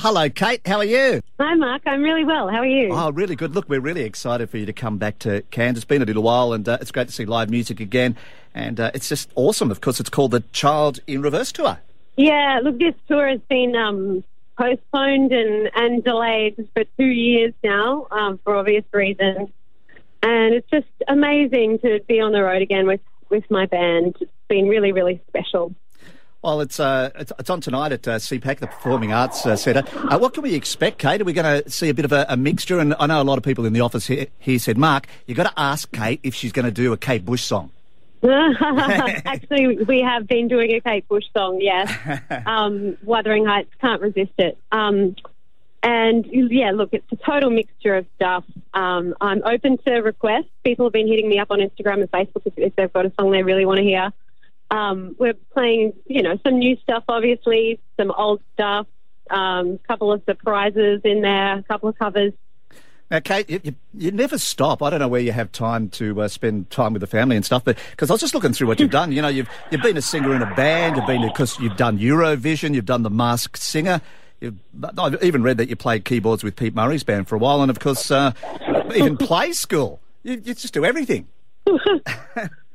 Hello, Kate. How are you? Hi, Mark. I'm really well. How are you? Oh, really good. Look, we're really excited for you to come back to Cairns. It's been a little while, and uh, it's great to see live music again. And uh, it's just awesome. Of course, it's called the Child in Reverse Tour. Yeah, look, this tour has been um, postponed and, and delayed for two years now um, for obvious reasons. And it's just amazing to be on the road again with, with my band. It's been really, really special. Well, it's, uh, it's, it's on tonight at uh, CPAC, the Performing Arts uh, Centre. Uh, what can we expect, Kate? Are we going to see a bit of a, a, mixture? And I know a lot of people in the office here, here said, Mark, you've got to ask Kate if she's going to do a Kate Bush song. Actually, we have been doing a Kate Bush song, yes. Um, Wuthering Heights, can't resist it. Um, and yeah, look, it's a total mixture of stuff. Um, I'm open to requests. People have been hitting me up on Instagram and Facebook if, if they've got a song they really want to hear. Um, we're playing, you know, some new stuff, obviously, some old stuff, a um, couple of surprises in there, a couple of covers. Now, Kate, you, you, you, never stop. I don't know where you have time to uh, spend time with the family and stuff, but because I was just looking through what you've done. You know, you've you've been a singer in a band. You've been because you've done Eurovision. You've done the Masked Singer. You've, I've even read that you played keyboards with Pete Murray's band for a while, and of course, uh, even play school. You, you just do everything.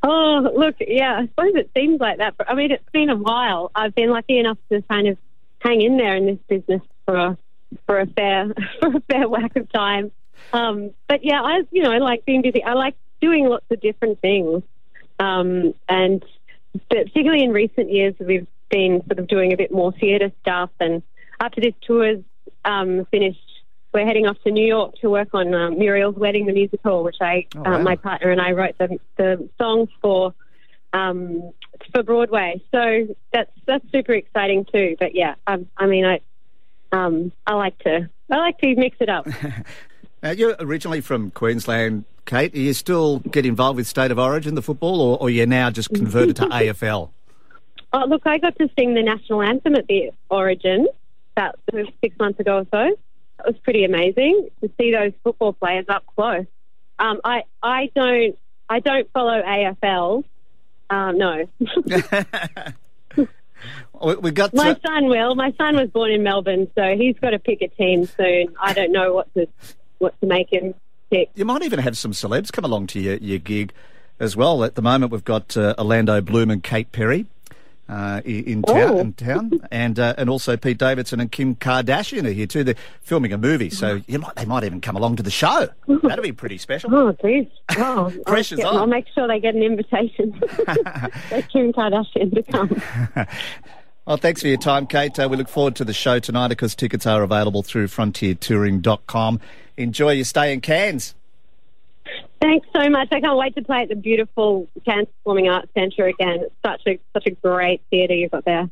Oh, look, yeah, I suppose it seems like that. But I mean, it's been a while. I've been lucky enough to kind of hang in there in this business for a, for a fair for a fair whack of time. Um, but yeah, I you know I like being busy. I like doing lots of different things, um, and particularly in recent years, we've been sort of doing a bit more theatre stuff. And after this tour's um, finished, we're heading off to New York to work on um, Muriel's Wedding, the musical, which I, oh, uh, wow. uh, my partner and I wrote the, the songs for um, for Broadway. So that's that's super exciting too. But yeah, I, I mean, I um, I like to I like to mix it up. now, you're originally from Queensland, Kate. Do you still get involved with State of Origin, the football, or, or you're now just converted to AFL? Oh, look, I got to sing the national anthem at the Origin about six months ago or so. It was pretty amazing to see those football players up close. Um, I I don't I don't follow AFL. Um, no. we got my son will. My son was born in Melbourne, so he's got to pick a team soon. I don't know what to what to make him pick. You might even have some celebs come along to your, your gig as well. At the moment, we've got uh, Orlando Bloom and Katy Perry uh, in, town, in town, and uh, and also Pete Davidson and Kim Kardashian are here too. They're filming a movie, so you might they might even come along to the show. That'd be pretty special. Oh, please! Oh, Pressure's I'll, on. I'll make sure they get an invitation for Kim Kardashian to come. Well, thanks for your time, Kate. Uh, we look forward to the show tonight because tickets are available through frontiertouring.com. Enjoy your stay in Cairns. Thanks so much. I can't wait to play at the beautiful Cairns Performing Arts Centre again. It's such a such a great theatre you've got there.